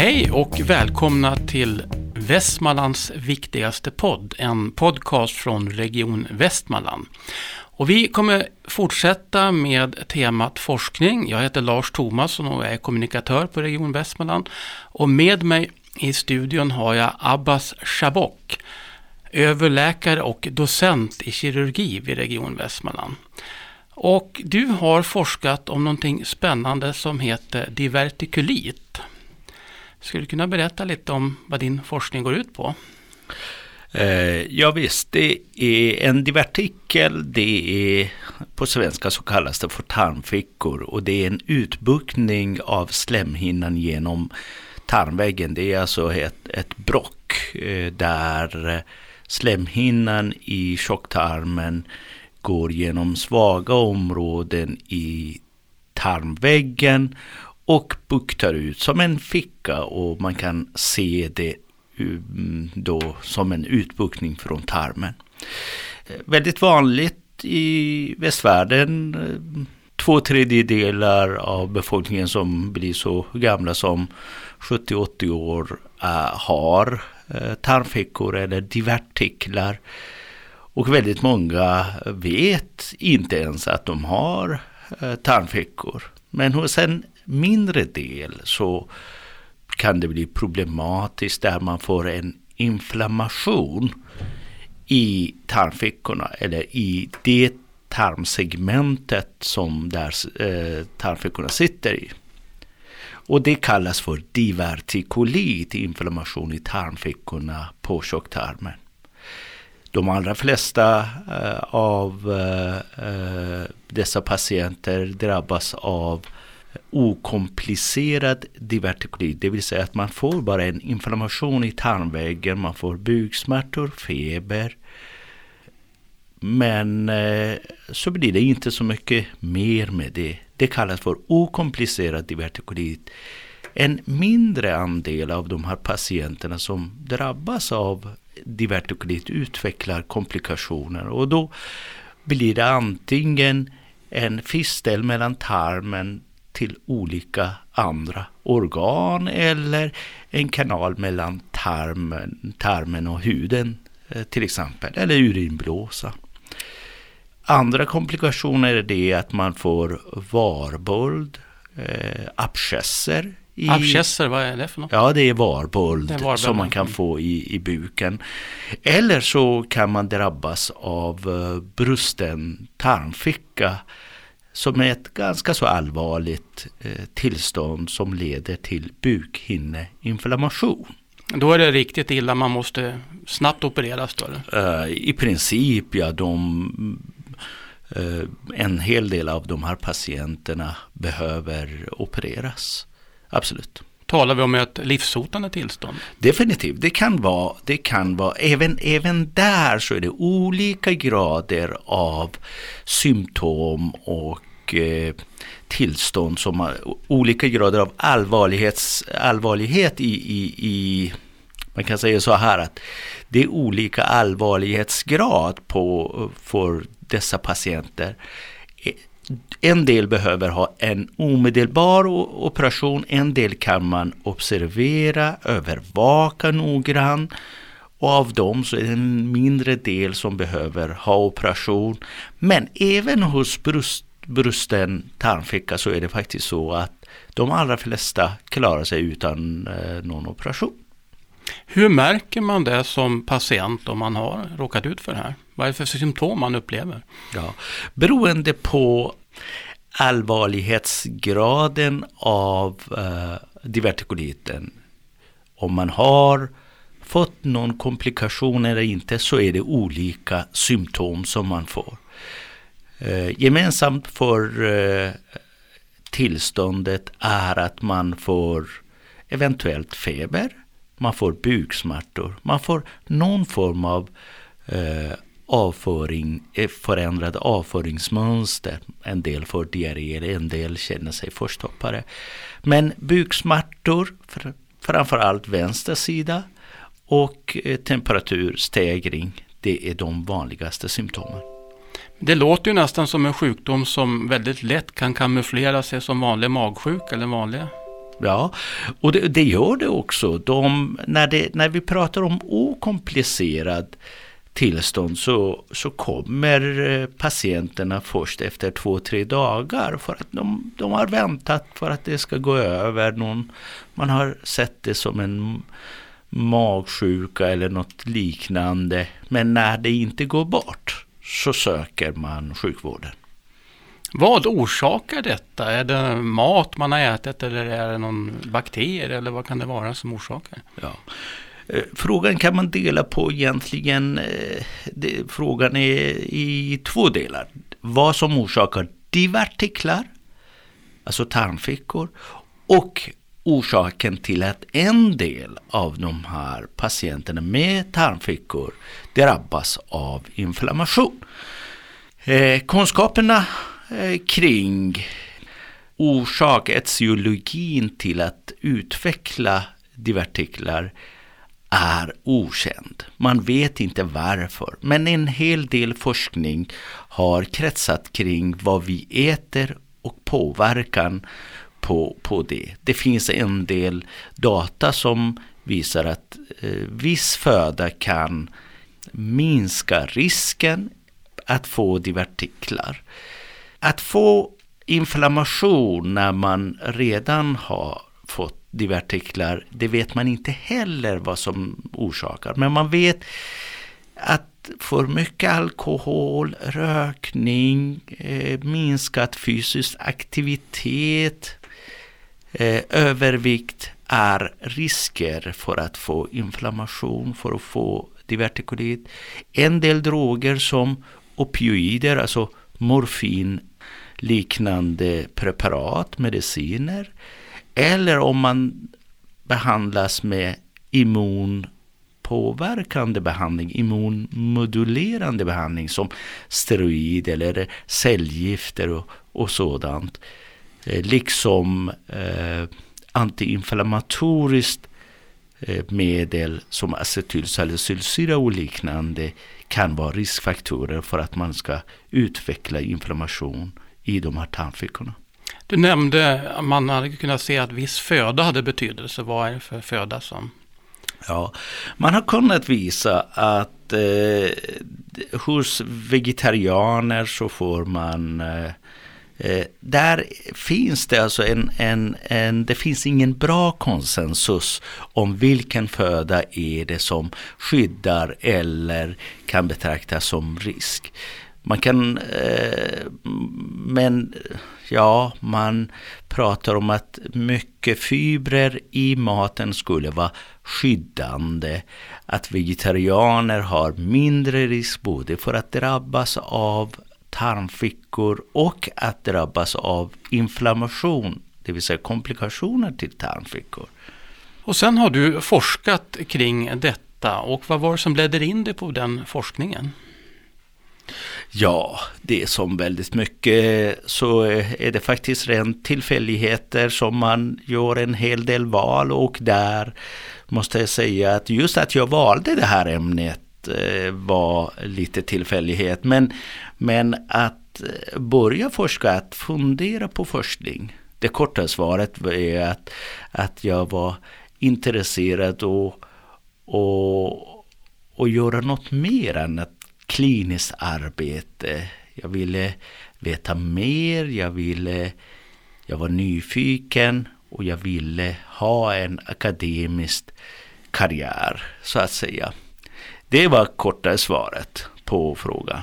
Hej och välkomna till Västmanlands viktigaste podd, en podcast från Region Västmanland. Och vi kommer fortsätta med temat forskning. Jag heter Lars Thomasson och är kommunikatör på Region Västmanland. Och med mig i studion har jag Abbas Shabok, överläkare och docent i kirurgi vid Region Västmanland. Och du har forskat om någonting spännande som heter divertikulit. Skulle du kunna berätta lite om vad din forskning går ut på? Eh, ja visst, det är en divertikel, det är på svenska så kallas det för tarmfickor och det är en utbuktning av slemhinnan genom tarmväggen. Det är alltså ett, ett brock eh, där slemhinnan i tjocktarmen går genom svaga områden i tarmväggen och buktar ut som en ficka och man kan se det mm, då som en utbuktning från tarmen. Eh, väldigt vanligt i västvärlden. Eh, två tredjedelar av befolkningen som blir så gamla som 70-80 år eh, har tarmfickor eller divertiklar. Och väldigt många vet inte ens att de har tarmfickor. Men hos en mindre del så kan det bli problematiskt där man får en inflammation i tarmfickorna eller i det tarmsegmentet som där eh, tarmfickorna sitter i. Och det kallas för divertikulit, inflammation i tarmfickorna på tjocktarmen. De allra flesta eh, av eh, eh dessa patienter drabbas av okomplicerad divertikulit, det vill säga att man får bara en inflammation i tarmväggen, man får buksmärtor, feber. Men eh, så blir det inte så mycket mer med det. Det kallas för okomplicerad divertikulit. En mindre andel av de här patienterna som drabbas av divertikulit utvecklar komplikationer och då blir det antingen en fistel mellan tarmen till olika andra organ eller en kanal mellan tarmen, tarmen och huden eh, till exempel, eller urinblåsa. Andra komplikationer är det att man får varböld, eh, abscesser. I, abscesser, vad är det för något? Ja, det är varböld som man kan få i, i buken. Eller så kan man drabbas av eh, brusten tarmficka som är ett ganska så allvarligt eh, tillstånd som leder till bukhinneinflammation. Då är det riktigt illa, man måste snabbt opereras då? Uh, I princip ja, de, uh, en hel del av de här patienterna behöver opereras. Absolut. Talar vi om ett livshotande tillstånd? Definitivt, det kan vara, det kan vara, även, även där så är det olika grader av symptom och eh, tillstånd som har olika grader av allvarlighets, allvarlighet i, i, i, man kan säga så här att det är olika allvarlighetsgrad på, för dessa patienter en del behöver ha en omedelbar operation, en del kan man observera, övervaka noggrant. Och av dem så är det en mindre del som behöver ha operation. Men även hos brust, brusten tarmficka så är det faktiskt så att de allra flesta klarar sig utan eh, någon operation. Hur märker man det som patient om man har råkat ut för det här? Vad är det för symptom man upplever? Ja, beroende på allvarlighetsgraden av eh, divertikuliten. Om man har fått någon komplikation eller inte så är det olika symptom som man får. Eh, gemensamt för eh, tillståndet är att man får eventuellt feber, man får buksmärtor, man får någon form av eh, avföring, eh, förändrade avföringsmönster. En del får diarréer, en del känner sig förstoppade. Men buksmärtor, framförallt vänster sida och eh, temperaturstegring, det är de vanligaste symptomen. Det låter ju nästan som en sjukdom som väldigt lätt kan kamouflera sig som vanlig magsjuk eller vanlig Ja, och det, det gör det också. De, när, det, när vi pratar om okomplicerad tillstånd så, så kommer eh, patienterna först efter två, tre dagar för att de, de har väntat för att det ska gå över. Någon, man har sett det som en magsjuka eller något liknande. Men när det inte går bort så söker man sjukvården. Vad orsakar detta? Är det mat man har ätit eller är det någon bakterie eller vad kan det vara som orsakar? Ja. Eh, frågan kan man dela på egentligen, eh, det, frågan är i två delar. Vad som orsakar divertiklar, alltså tarmfickor, och orsaken till att en del av de här patienterna med tarmfickor drabbas av inflammation. Eh, kunskaperna eh, kring orsak, etiologin till att utveckla divertiklar är okänd. Man vet inte varför. Men en hel del forskning har kretsat kring vad vi äter och påverkan på, på det. Det finns en del data som visar att eh, viss föda kan minska risken att få divertiklar. Att få inflammation när man redan har fått divertiklar, det vet man inte heller vad som orsakar. Men man vet att för mycket alkohol, rökning, eh, minskad fysisk aktivitet, eh, övervikt är risker för att få inflammation, för att få divertikulit. En del droger som opioider, alltså morfin liknande preparat, mediciner. Eller om man behandlas med immunpåverkande behandling, immunmodulerande behandling som steroid eller cellgifter och, och sådant. Eh, liksom eh, antiinflammatoriskt eh, medel som acetylsalicylsyra och liknande kan vara riskfaktorer för att man ska utveckla inflammation i de här tarmfickorna. Du nämnde att man hade kunnat se att viss föda hade betydelse. Vad är det för föda som? Ja, man har kunnat visa att eh, hos vegetarianer så får man eh, Eh, där finns det alltså en, en, en, det finns ingen bra konsensus om vilken föda är det som skyddar eller kan betraktas som risk. Man kan, eh, men ja, man pratar om att mycket fibrer i maten skulle vara skyddande. Att vegetarianer har mindre risk både för att drabbas av tarmfickor och att drabbas av inflammation, det vill säga komplikationer till tarmfickor. Och sen har du forskat kring detta och vad var det som ledde in dig på den forskningen? Ja, det är som väldigt mycket så är det faktiskt rent tillfälligheter som man gör en hel del val och där måste jag säga att just att jag valde det här ämnet eh, var lite tillfällighet. Men, men att eh, börja forska, att fundera på forskning. Det korta svaret är att, att jag var intresserad och, och, och göra något mer än att kliniskt arbete. Jag ville veta mer, jag ville, jag var nyfiken och jag ville ha en akademisk karriär så att säga. Det var korta svaret på frågan.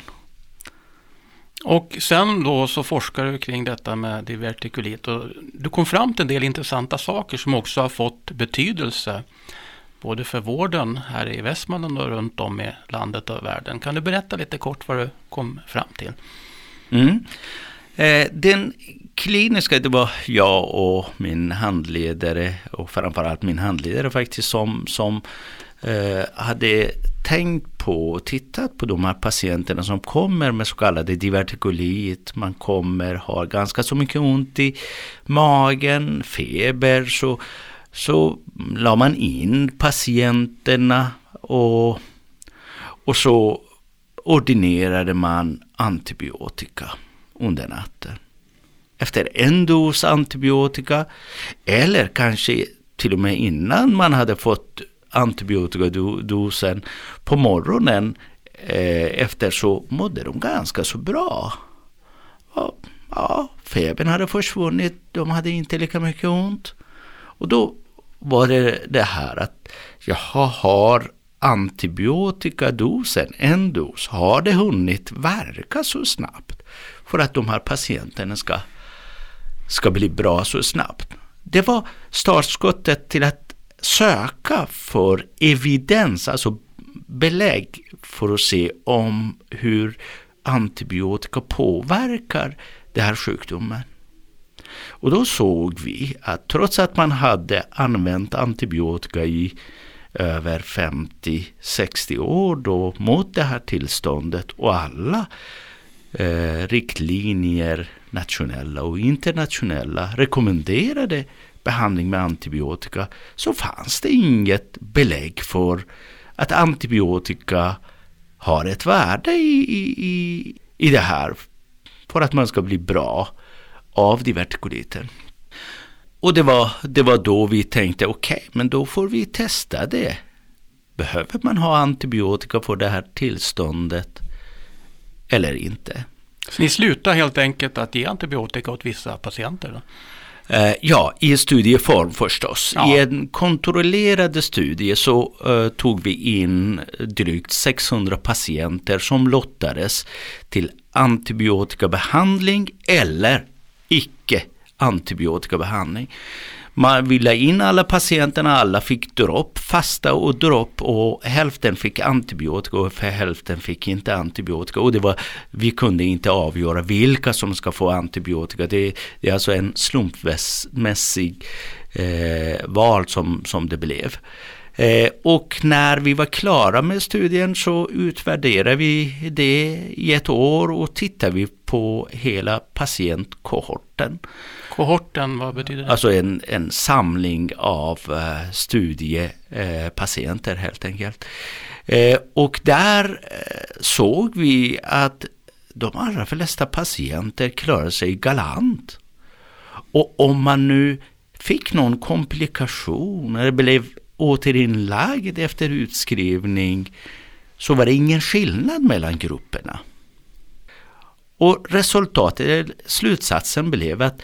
Och sen då så forskar du kring detta med divertikulit och du kom fram till en del intressanta saker som också har fått betydelse både för vården här i Västmanland och runt om i landet och världen. Kan du berätta lite kort vad du kom fram till? Mm. Eh, den kliniska, det var jag och min handledare och framförallt min handledare faktiskt som, som eh, hade tänkt på och tittat på de här patienterna som kommer med så kallade divertikulit. Man kommer ha ganska så mycket ont i magen, feber. Så, så la man in patienterna och, och så ordinerade man antibiotika under natten. efter en dos antibiotika eller kanske till och med innan man hade fått antibiotikadosen på morgonen eh, efter så mådde de ganska så bra. Och, ja, febern hade försvunnit, de hade inte lika mycket ont. Och då var det det här att jag har antibiotikadosen, en dos, har det hunnit verka så snabbt för att de här patienterna ska, ska bli bra så snabbt? Det var startskottet till att söka för evidens, alltså belägg för att se om hur antibiotika påverkar den här sjukdomen. Och då såg vi att trots att man hade använt antibiotika i över 50-60 år då mot det här tillståndet och alla eh, riktlinjer, nationella och internationella, rekommenderade behandling med antibiotika så fanns det inget belägg för att antibiotika har ett värde i, i, i det här för att man ska bli bra av divertikuliten. Och det var, det var då vi tänkte okej, okay, men då får vi testa det. Behöver man ha antibiotika för det här tillståndet eller inte? Så ni slutar helt enkelt att ge antibiotika åt vissa patienter? Då? Eh, ja, i studieform förstås. Ja. I en kontrollerad studie så uh, tog vi in drygt 600 patienter som lottades till antibiotikabehandling eller icke antibiotikabehandling. Man ville in alla patienterna, alla fick dropp, fasta och dropp och hälften fick antibiotika och för hälften fick inte antibiotika. Och det var, vi kunde inte avgöra vilka som ska få antibiotika. Det, det är alltså en slumpmässig eh, val som, som det blev. Eh, och när vi var klara med studien så utvärderade vi det i ett år och tittade vi på hela patientkohorten. Kohorten, vad betyder det? Alltså en, en samling av uh, studiepatienter uh, helt enkelt. Uh, och där såg vi att de allra flesta patienter klarade sig galant. Och om man nu fick någon komplikation eller blev återinlagd efter utskrivning så var det ingen skillnad mellan grupperna. Och resultatet, slutsatsen blev att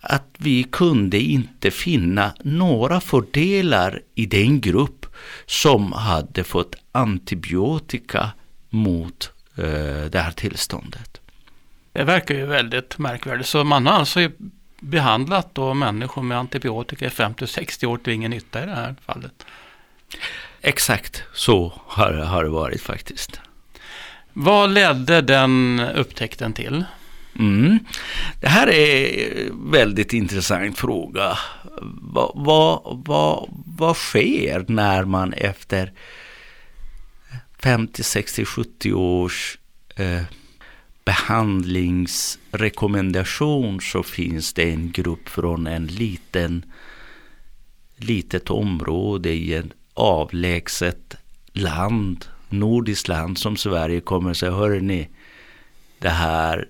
att vi kunde inte finna några fördelar i den grupp som hade fått antibiotika mot eh, det här tillståndet. Det verkar ju väldigt märkvärdigt. Så man har alltså behandlat då människor med antibiotika i 50-60 år till ingen nytta i det här fallet? Exakt så har, har det varit faktiskt. Vad ledde den upptäckten till? Mm. Det här är en väldigt intressant fråga. Vad, vad, vad, vad sker när man efter 50, 60, 70 års eh, behandlingsrekommendation så finns det en grupp från en liten litet område i ett avlägset land, nordiskt land som Sverige kommer och säger, hörni, det här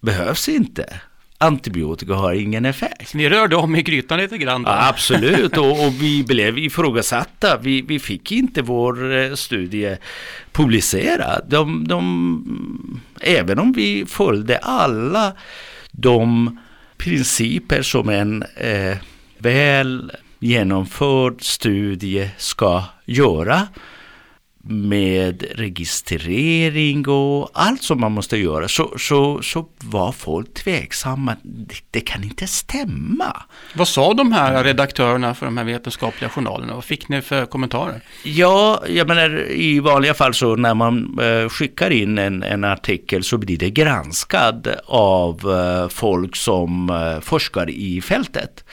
behövs inte. Antibiotika har ingen effekt. Ni rörde om i grytan lite grann? Ja, absolut, och, och, vi blev ifrågasatta. Vi, vi fick inte vår eh, studie publicerad. De, de, även om vi följde alla de principer som en eh, väl genomförd studie ska göra med registrering och allt som man måste göra så, så, så var folk tveksamma. Det, det, kan inte stämma. Vad sa de här redaktörerna för de här vetenskapliga journalerna? Vad fick ni för kommentarer? Ja, jag menar i vanliga fall så när man eh, skickar in en, en artikel så blir det granskad av eh, folk som eh, forskar i fältet.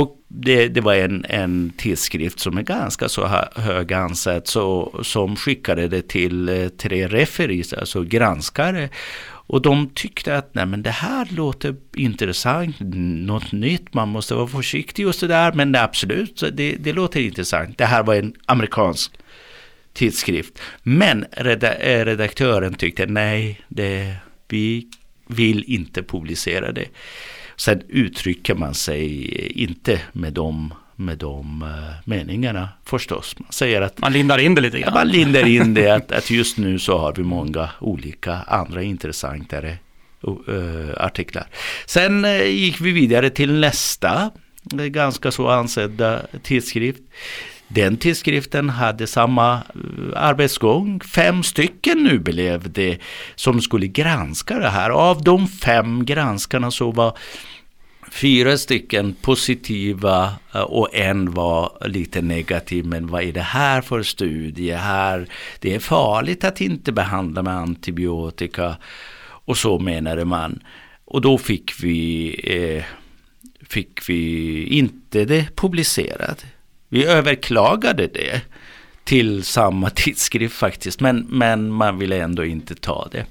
Och det, det var en, en tidskrift som är ganska så hög ansett så, som skickade det till eh, tre referis, alltså granskare. Och de tyckte att nej men det här låter intressant, något nytt, man måste vara försiktig och sådär. Men absolut, det, det låter intressant. Det här var en amerikansk tidskrift. Men eh, redaktören tyckte nej, det, vi vill inte publicera det. Sen uttrycker man sig inte med de, med de uh, meningarna förstås. Man säger att man lindar in det lite grann. Ja, man lindar in det att, att just nu så har vi många olika andra intressantare uh, artiklar. Sen uh, gick vi vidare till nästa ganska så ansedda tidskrift. Den tidskriften hade samma eh, arbetsgång. Fem stycken nu blev det som skulle granska det här. Av de fem granskarna så var fyra stycken positiva eh, och en var lite negativ. Men vad är det här för studie? Här, det är farligt att inte behandla med antibiotika. Och så menade man. Och då fick vi, eh, fick vi inte det publicerat. Vi överklagade det till samma tidskrift faktiskt, men, men man ville ändå inte ta det.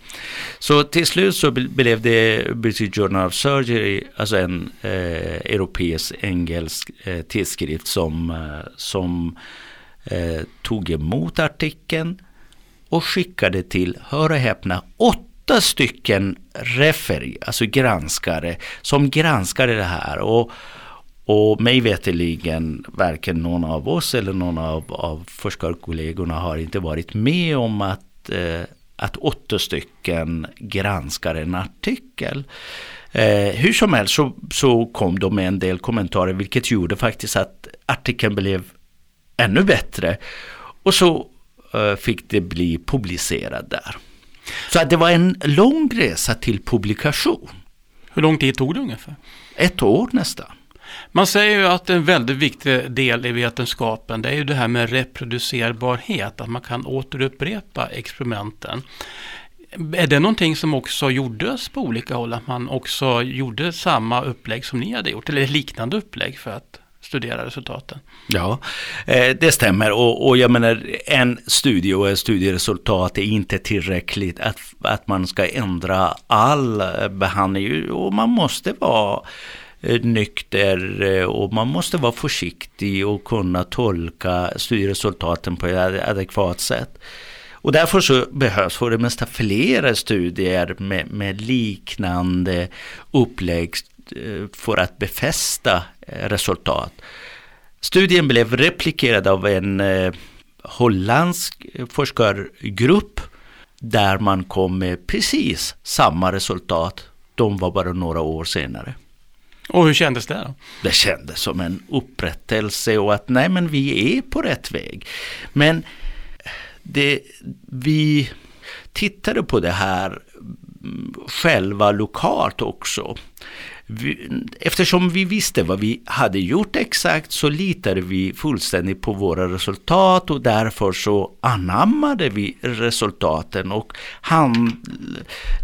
Så till slut så blev det British Journal of Surgery, alltså en eh, europeisk engelsk eh, tidskrift som, eh, som eh, tog emot artikeln och skickade till, hör och häpna, åtta stycken referi, alltså granskare, som granskade det här. Och och mig veterligen varken någon av oss eller någon av, av forskarkollegorna har inte varit med om att, eh, att åtta stycken granskar en artikel. Eh, hur som helst så, så kom de med en del kommentarer vilket gjorde faktiskt att artikeln blev ännu bättre. Och så eh, fick det bli publicerad där. Så att det var en lång resa till publikation. Hur lång tid tog det ungefär? Ett år nästan. Man säger ju att en väldigt viktig del i vetenskapen det är ju det här med reproducerbarhet, att man kan återupprepa experimenten. Är det någonting som också gjordes på olika håll, att man också gjorde samma upplägg som ni hade gjort, eller liknande upplägg för att studera resultaten. Ja, eh, det stämmer och, och jag menar en studie och ett studieresultat är inte tillräckligt att, att man ska ändra all behandling och man måste vara Eh, nykter eh, och man måste vara försiktig och kunna tolka studieresultaten på ett adekvat sätt. Och därför så behövs för det mesta flera studier med, med liknande upplägg eh, för att befästa resultat. Studien blev replikerad av en holländsk forskargrupp där man kom med precis samma resultat. De var bara några år senare. Och hur kändes det då? Det kändes som en upprättelse och att nej men vi är på rätt väg. Men det, vi tittade på det här själva lokalt också. Vi, eftersom vi visste vad vi hade gjort exakt så litade vi fullständigt på våra resultat och därför så anammade vi resultaten och hand,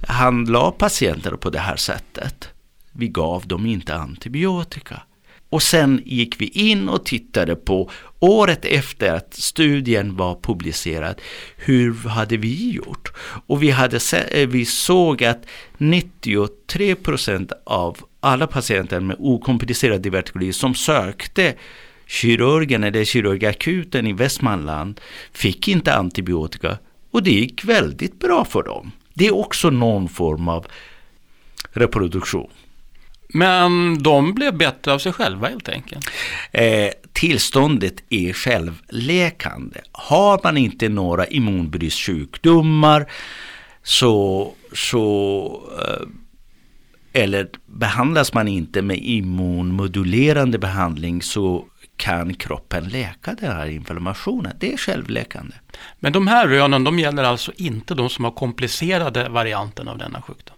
handlade patienter på det här sättet vi gav dem inte antibiotika. Och sen gick vi in och tittade på året efter att studien var publicerad. Hur hade vi gjort? Och vi, hade, eh, vi såg att 93 procent av alla patienter med okomplicerad divertikulit som sökte kirurgen eller kirurgakuten i Västmanland fick inte antibiotika och det gick väldigt bra för dem. Det är också någon form av reproduktion. Men de blev bättre av sig själva helt enkelt? Eh, tillståndet är självläkande. Har man inte några immunbristsjukdomar så, så eh, eller behandlas man inte med immunmodulerande behandling så kan kroppen läka den här inflammationen. Det är självläkande. Men de här rönen de gäller alltså inte de som har komplicerade varianten av denna sjukdom?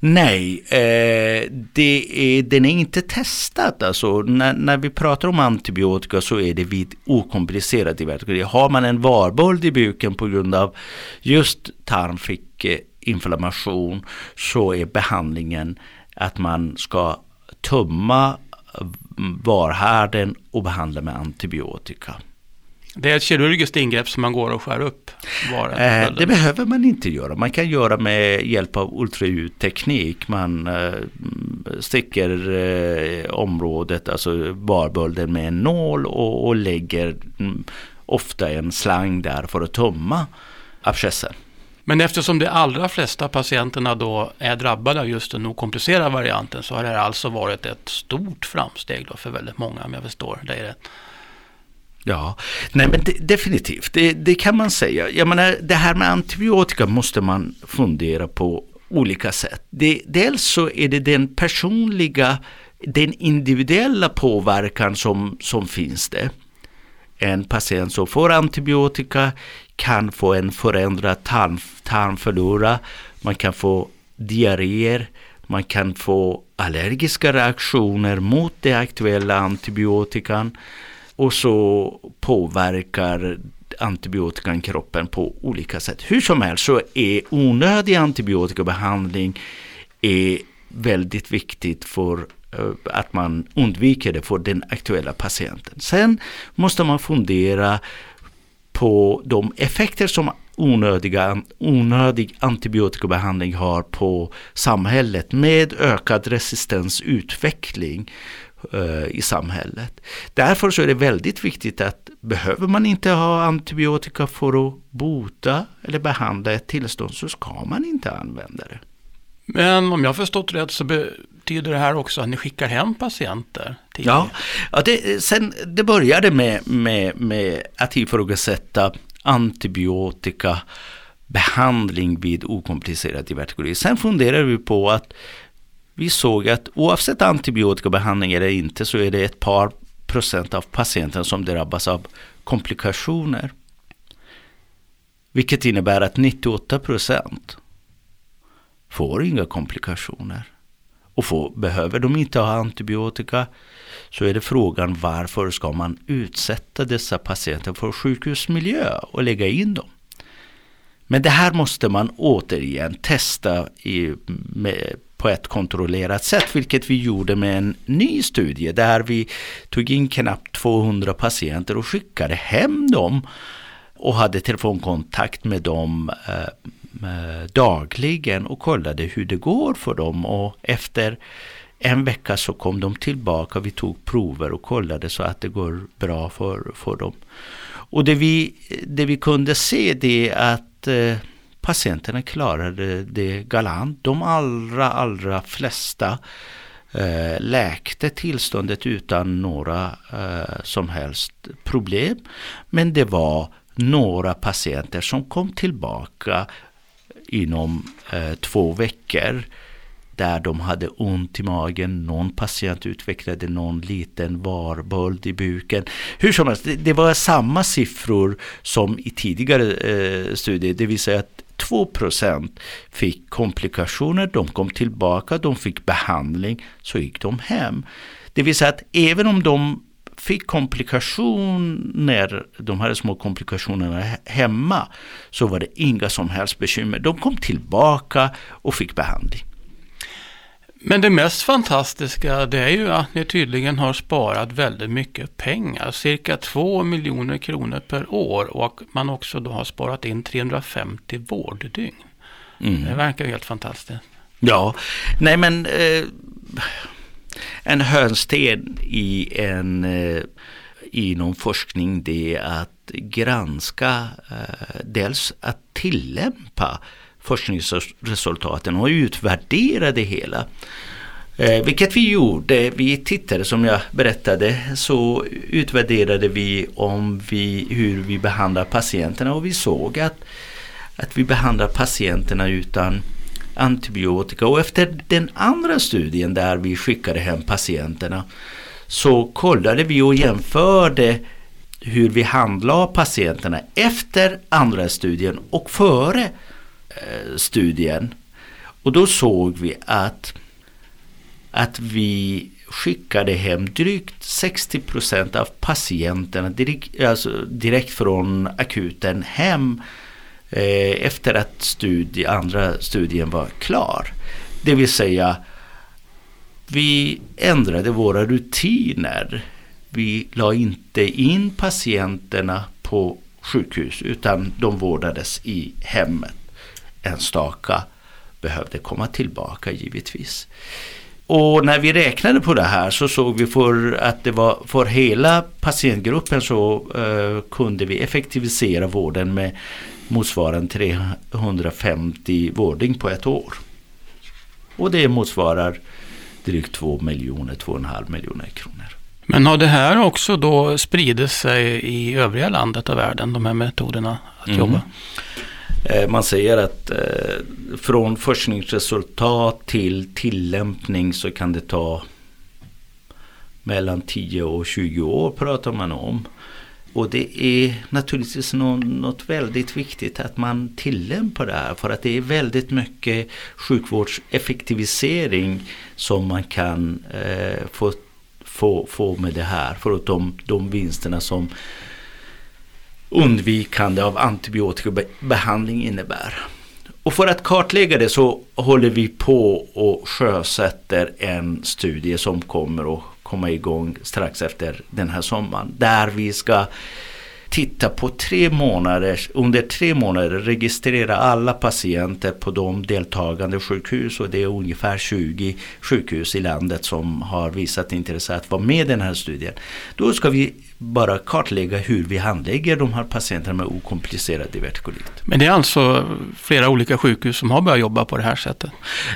Nej, eh, det är, den är inte testad. Alltså, när, när vi pratar om antibiotika så är det vid okomplicerad divertikulit. Har man en varböld i buken på grund av just tarmfickinflammation så är behandlingen att man ska tumma varhärden och behandla med antibiotika. Det är ett kirurgiskt ingrepp som man går och skär upp varen? Eh, det behöver man inte göra. Man kan göra med hjälp av ultraljudteknik. Man eh, sticker eh, området, alltså barbölden med en nål och, och lägger mm, ofta en slang där för att tumma abscessen. Men eftersom de allra flesta patienterna då är drabbade av just den okomplicerade varianten så har det alltså varit ett stort framsteg för väldigt många om jag förstår dig rätt. Ja, nej men det, definitivt, det, det, kan man säga. Jag menar, det här med antibiotika måste man fundera på olika sätt. Det, dels så är det den personliga, den individuella påverkan som, som finns det. En patient som får antibiotika kan få en förändrad tarm, tarmflora, man kan få diarréer, man kan få allergiska reaktioner mot det aktuella antibiotikan och så påverkar antibiotikan kroppen på olika sätt. Hur som helst så är onödig antibiotikabehandling är väldigt viktigt för eh, att man undviker det för den aktuella patienten. Sen måste man fundera på de effekter som onödiga, onödig antibiotikabehandling har på samhället med ökad resistensutveckling i samhället. Därför så är det väldigt viktigt att behöver man inte ha antibiotika för att bota eller behandla ett tillstånd så ska man inte använda det. Men om jag förstått rätt så betyder det här också att ni skickar hem patienter? Ja, ja det, sen, det började med, med, med att ifrågasätta antibiotika behandling vid okomplicerad divertikulit. Sen funderade vi på att vi såg att oavsett antibiotikabehandling eller inte så är det ett par procent av patienten som drabbas av komplikationer. Vilket innebär att 98 procent får inga komplikationer. Och får, behöver de inte ha antibiotika så är det frågan varför ska man utsätta dessa patienter för sjukhusmiljö och lägga in dem. Men det här måste man återigen testa i, med, på ett kontrollerat sätt, vilket vi gjorde med en ny studie där vi tog in knappt 200 patienter och skickade hem dem och hade telefonkontakt med dem eh, eh, dagligen och kollade hur det går för dem och efter en vecka så kom de tillbaka, vi tog prover och kollade så att det går bra för, för dem. Och det vi, det vi kunde se det är att eh, patienterna klarade det galant. De allra, allra flesta eh, läkte tillståndet utan några eh, som helst problem. Men det var några patienter som kom tillbaka inom eh, två veckor där de hade ont i magen. Någon patient utvecklade någon liten varböld i buken. Hur som helst, det, det var samma siffror som i tidigare eh, studier. Det vill säga att 2% fick komplikationer, de kom tillbaka, de fick behandling, så gick de hem. Det vill säga att även om de fick komplikationer, de här små komplikationerna hemma, så var det inga som helst bekymmer. De kom tillbaka och fick behandling. Men det mest fantastiska det är ju att ni tydligen har sparat väldigt mycket pengar. Cirka 2 miljoner kronor per år och man också då har sparat in 350 vårddygn. Mm. Det verkar ju helt fantastiskt. Ja, nej men eh, en hörnsten i en eh, inom forskning det är att granska eh, dels att tillämpa forskningsresultaten och utvärdera det hela. Eh, vilket vi gjorde, vi tittade som jag berättade så utvärderade vi om vi, hur vi behandlar patienterna och vi såg att, att vi behandlar patienterna utan antibiotika och efter den andra studien där vi skickade hem patienterna så kollade vi och jämförde hur vi handlade patienterna efter andra studien och före Eh, studien. Och då såg vi att, att vi skickade hem drygt 60 procent av patienterna direkt, alltså direkt från akuten hem eh, efter att studie, andra studien var klar. Det vill säga vi ändrade våra rutiner. Vi la inte in patienterna på sjukhus utan de vårdades i hemmet enstaka behövde komma tillbaka givetvis. Och när vi räknade på det här så såg vi för att det var för hela patientgruppen så uh, kunde vi effektivisera vården med motsvarande 350 vårding på ett år. Och det motsvarar drygt 2 miljoner, 2,5 miljoner kronor. Men har det här också då spridit sig i övriga landet och världen, de här metoderna att mm. jobba? Eh, man säger att eh, från forskningsresultat till tillämpning så kan det ta mellan 10 och 20 år pratar man om. Och det är naturligtvis något, väldigt viktigt att man tillämpar det här för att det är väldigt mycket sjukvårdseffektivisering som man kan eh, få, få, få med det här. Förutom de vinsterna som undvikande av antibiotikabehandling innebär. Och för att kartlägga det så håller vi på och sjösätter en studie som kommer att komma igång strax efter den här sommaren. Där vi ska titta på tre månader, under tre månader registrera alla patienter på de deltagande sjukhus och det är ungefär 20 sjukhus i landet som har visat intresse att vara med i den här studien. Då ska vi bara kartlägga hur vi handlägger de här patienterna med okomplicerad divertikulit. Men det är alltså flera olika sjukhus som har börjat jobba på det här sättet?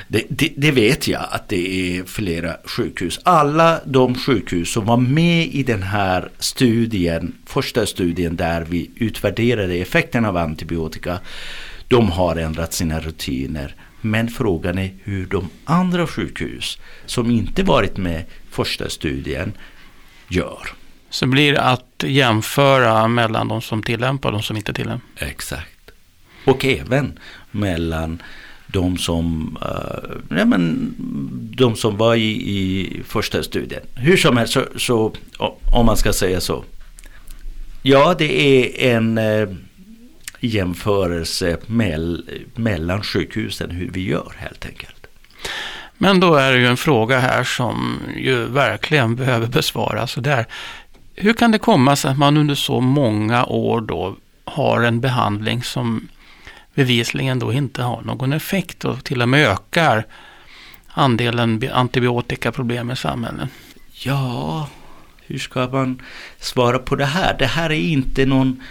Det, det, det, vet jag att det är flera sjukhus. Alla de sjukhus som var med i den här studien, första studien där vi utvärderade effekten av antibiotika, de har ändrat sina rutiner. Men frågan är hur de andra sjukhus som inte varit med första studien gör. Så blir det att jämföra mellan de som tillämpar och de som inte tillämpar. Exakt. Och även mellan de som, uh, ja, men, de som var i, i första studien. Hur som helst, så, så, om man ska säga så. Ja, det är en uh, jämförelse mell, mellan sjukhusen hur vi gör helt enkelt. Men då är det ju en fråga här som ju verkligen behöver besvaras. Och det är, hur kan det komma sig att man under så många år då har en behandling som bevisligen då inte har någon effekt och till och med ökar andelen antibiotikaproblem i samhället? Ja, hur ska man svara på det här? Det här är inte någon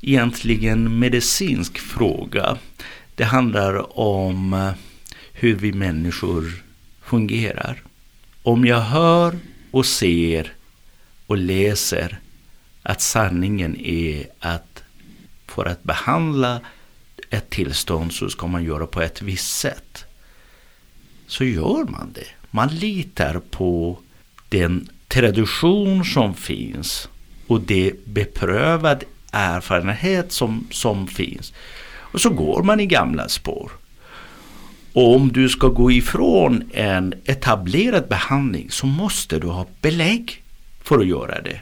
egentligen medicinsk fråga. Det handlar om eh, hur vi människor fungerar. Om jag hör och ser och läser att sanningen är att för att behandla ett tillstånd så ska man göra på ett visst sätt. Så gör man det. Man litar på den tradition som finns och det beprövad erfarenhet som, som finns. Och så går man i gamla spår. Och om du ska gå ifrån en etablerad behandling så måste du ha belägg för att göra det.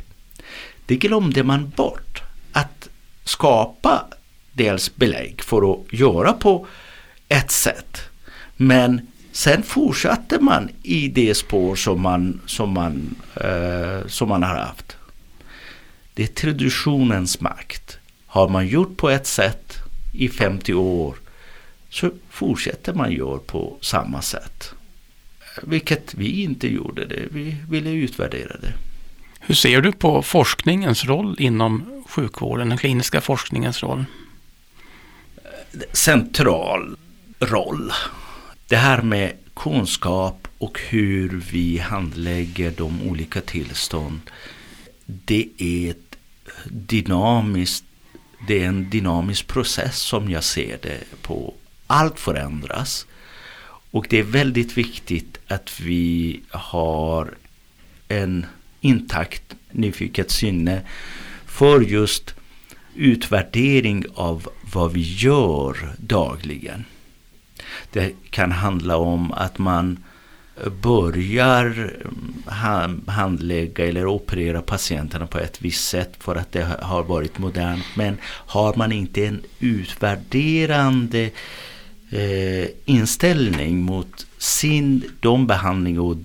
Det glömde man bort. Att skapa dels belägg för att göra på ett sätt. Men sen fortsatte man i det spår som man, som man, eh, som man har haft. Det är traditionens makt. Har man gjort på ett sätt i 50 år så fortsätter man göra på samma sätt. Vilket vi inte gjorde det. Vi ville utvärdera det. Hur ser du på forskningens roll inom sjukvården, den kliniska forskningens roll? Central roll. Det här med kunskap och hur vi handlägger de olika tillstånd. Det är ett dynamiskt, det är en dynamisk process som jag ser det på. Allt förändras. Och det är väldigt viktigt att vi har en intakt nyfiket sinne för just utvärdering av vad vi gör dagligen. Det kan handla om att man börjar eh, handlägga eller operera patienterna på ett visst sätt för att det har varit modernt. Men har man inte en utvärderande eh, inställning mot sin de behandling och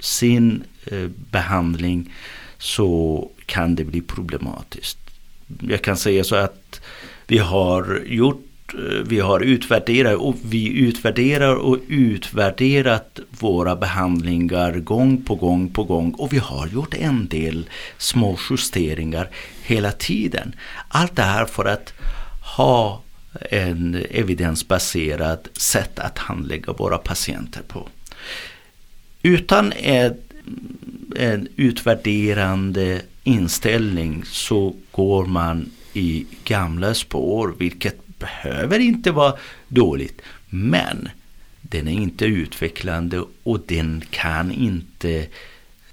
sin Eh, behandling så kan det bli problematiskt. Jag kan säga så att vi har gjort eh, vi har utvärderat och vi utvärderar och utvärderat våra behandlingar gång på gång på gång och vi har gjort en del små justeringar hela tiden. Allt det här för att ha en evidensbaserad sätt att handlägga våra patienter på. Utan ett, en utvärderande inställning så går man i gamla spår, vilket behöver inte vara dåligt. Men den är inte utvecklande och den kan inte,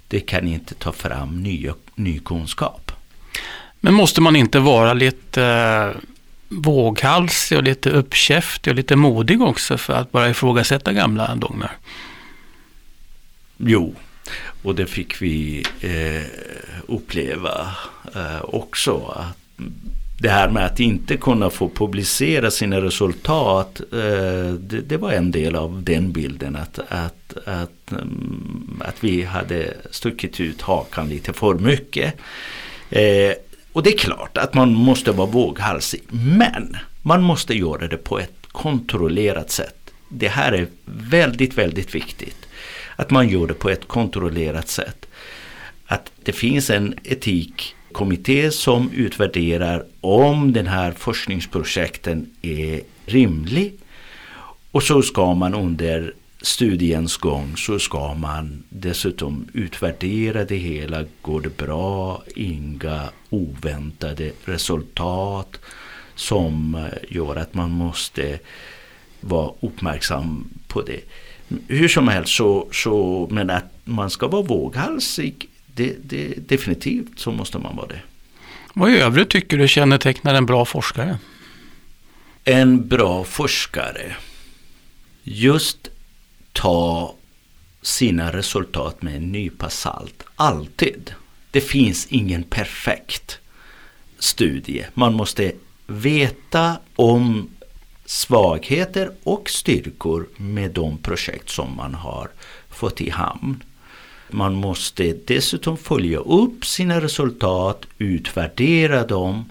det kan inte ta fram nya, ny kunskap. Men måste man inte vara lite eh, våghalsig och lite uppkäftig och lite modig också för att bara ifrågasätta gamla dogmer? Jo, och det fick vi eh, uppleva eh, också. Att det här med att inte kunna få publicera sina resultat, eh, det, det, var en del av den bilden. Att, att, att, um, att vi hade stuckit ut hakan lite för mycket. Eh, och det är klart att man måste vara våghalsig. Men man måste göra det på ett kontrollerat sätt. Det här är väldigt, väldigt viktigt. Att man gör det på ett kontrollerat sätt. Att det finns en etikkommitté som utvärderar om den här forskningsprojekten är rimlig. Och så ska man under studiens gång så ska man dessutom utvärdera det hela. Går det bra? Inga oväntade resultat som gör att man måste vara uppmärksam på det. Hur som helst så, så men att man ska vara våghalsig, det, det, definitivt så måste man vara det. Vad i övrigt tycker du kännetecknar en bra forskare? En bra forskare. Just ta sina resultat med en nypa salt. Alltid. Det finns ingen perfekt studie. Man måste veta om svagheter och styrkor med de projekt som man har fått i hamn. Man måste dessutom följa upp sina resultat, utvärdera dem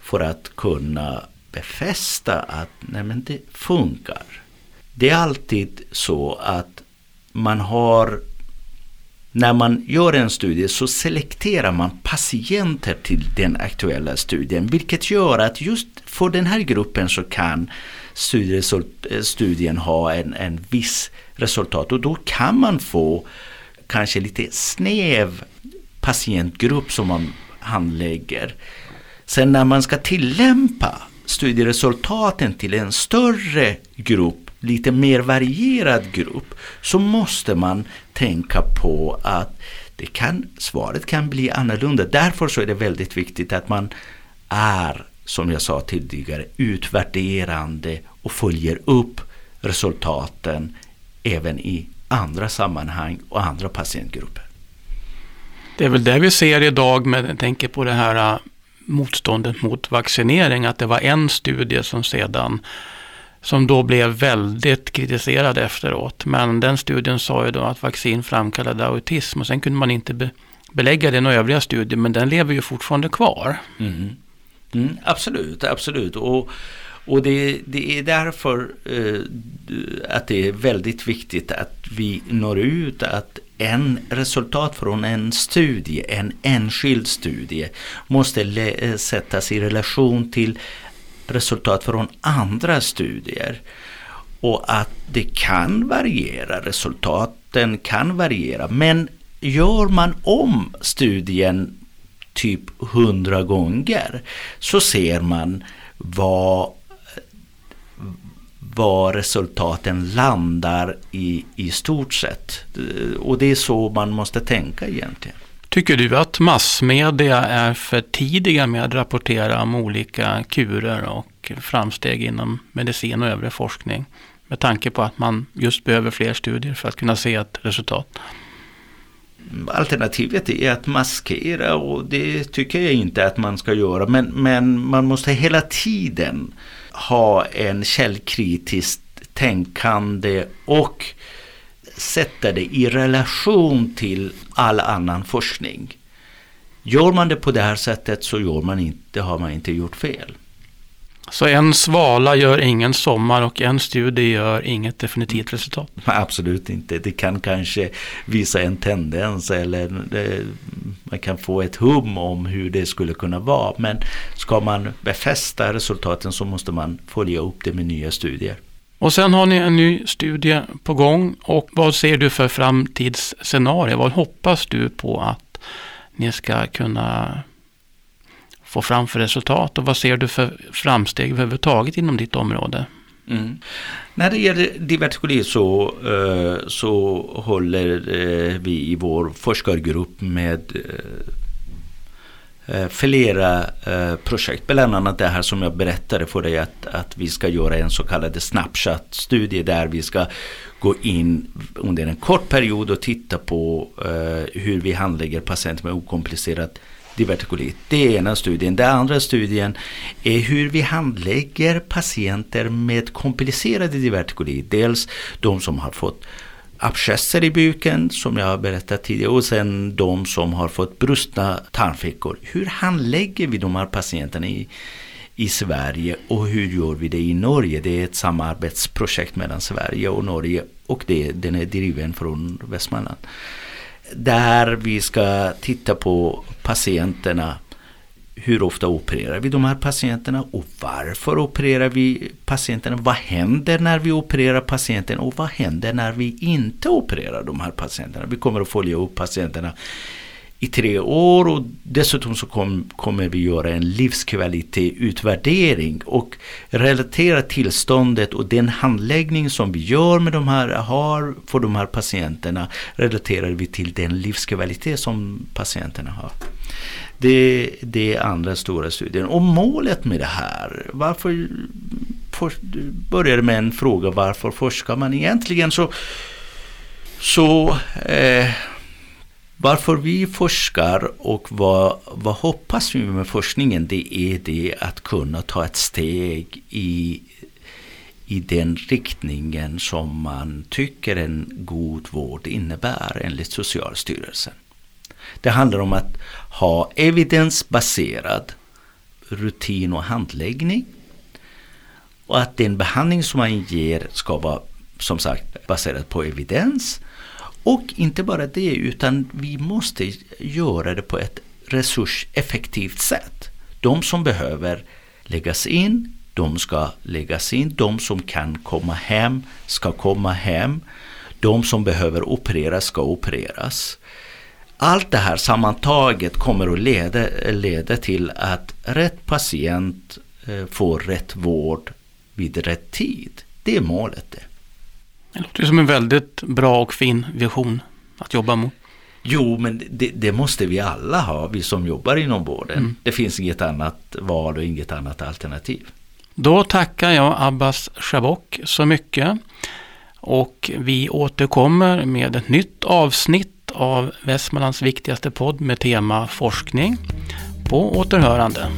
för att kunna befästa att nej men det funkar. Det är alltid så att man har när man gör en studie så selekterar man patienter till den aktuella studien vilket gör att just för den här gruppen så kan eh, studien ha en, en viss resultat och då kan man få kanske lite snäv patientgrupp som man handlägger. Sen när man ska tillämpa studieresultaten till en större grupp lite mer varierad grupp så måste man tänka på att det kan, svaret kan bli annorlunda. Därför så är det väldigt viktigt att man är, som jag sa tidigare, utvärderande och följer upp resultaten även i andra sammanhang och andra patientgrupper. Det är väl det vi ser idag med, jag tänker på det här äh, motståndet mot vaccinering, att det var en studie som sedan som då blev väldigt kritiserad efteråt. Men den studien sa ju då att vaccin framkallade autism och sen kunde man inte be belägga det i några övriga studier men den lever ju fortfarande kvar. Mm. Mm, absolut, absolut. Och, och det, det är därför eh, att det är väldigt viktigt att vi når ut att en resultat från en studie, en enskild studie, måste eh, sättas i relation till resultat från andra studier. Och att det kan variera, resultaten kan variera. Men gör man om studien typ hundra gånger så ser man vad, var resultaten landar i, i stort sett. Och det är så man måste tänka egentligen. Tycker du att massmedia är för tidiga med att rapportera om olika kurer och framsteg inom medicin och övrig forskning? Med tanke på att man just behöver fler studier för att kunna se ett resultat. Alternativet är att maskera och det tycker jag inte att man ska göra. Men, men man måste hela tiden ha en källkritiskt tänkande och sätta det i relation till all annan forskning. Gör man det på det här sättet så gör man inte, har man inte gjort fel. Så en svala gör ingen sommar och en studie gör inget definitivt resultat? Absolut inte. Det kan kanske visa en tendens eller det, man kan få ett hum om hur det skulle kunna vara. Men ska man befästa resultaten så måste man följa upp det med nya studier. Och sen har ni en ny studie på gång och vad ser du för framtidsscenario? Vad hoppas du på att ni ska kunna få fram för resultat och vad ser du för framsteg överhuvudtaget inom ditt område? Mm. När det gäller divertikulit så, eh, så håller eh, vi i vår forskargrupp med eh, Eh, flera eh, projekt, bland annat det här som jag berättade för dig att, att vi ska göra en så kallad snapshot-studie där vi ska gå in under en kort period och titta på eh, hur vi handlägger patienter med okomplicerat divertikulit. Det är ena studien. Den andra studien är hur vi handlägger patienter med komplicerade divertikulit. Dels de som har fått abscesser i buken som jag har berättat tidigare och sen de som har fått brustna tarmfickor. Hur handlägger vi de här patienterna i, i Sverige och hur gör vi det i Norge? Det är ett samarbetsprojekt mellan Sverige och Norge och det, den är driven från Västmanland där vi ska titta på patienterna. Hur ofta opererar vi de här patienterna och varför opererar vi patienterna? Vad händer när vi opererar patienten och vad händer när vi inte opererar de här patienterna? Vi kommer att följa upp patienterna i tre år och dessutom så kom, kommer vi göra en livskvalitetsutvärdering och relatera tillståndet och den handläggning som vi gör med de här, har för de här patienterna relaterar vi till den livskvalitet som patienterna har. Det, det är andra stora studien. Och målet med det här, varför för, började med en fråga varför forskar man egentligen så, så eh, varför vi forskar och vad, vad hoppas vi med forskningen det är det att kunna ta ett steg i, i den riktningen som man tycker en god vård innebär enligt Socialstyrelsen. Det handlar om att ha evidensbaserad rutin och handläggning och att den behandling som man ger ska vara som sagt baserad på evidens och inte bara det, utan vi måste göra det på ett resurseffektivt sätt. De som behöver läggas in, de ska läggas in. De som kan komma hem ska komma hem. De som behöver opereras ska opereras. Allt det här sammantaget kommer att leda, leda till att rätt patient eh, får rätt vård vid rätt tid. Det är målet. Det. Det låter som en väldigt bra och fin vision att jobba mot. Jo, men det, det, måste vi alla ha, vi som jobbar inom vården. Mm. Det finns inget annat val och inget annat alternativ. Då tackar jag Abbas Shabok så mycket. Och vi återkommer med ett nytt avsnitt av Västmanlands viktigaste podd med tema forskning. På återhörande.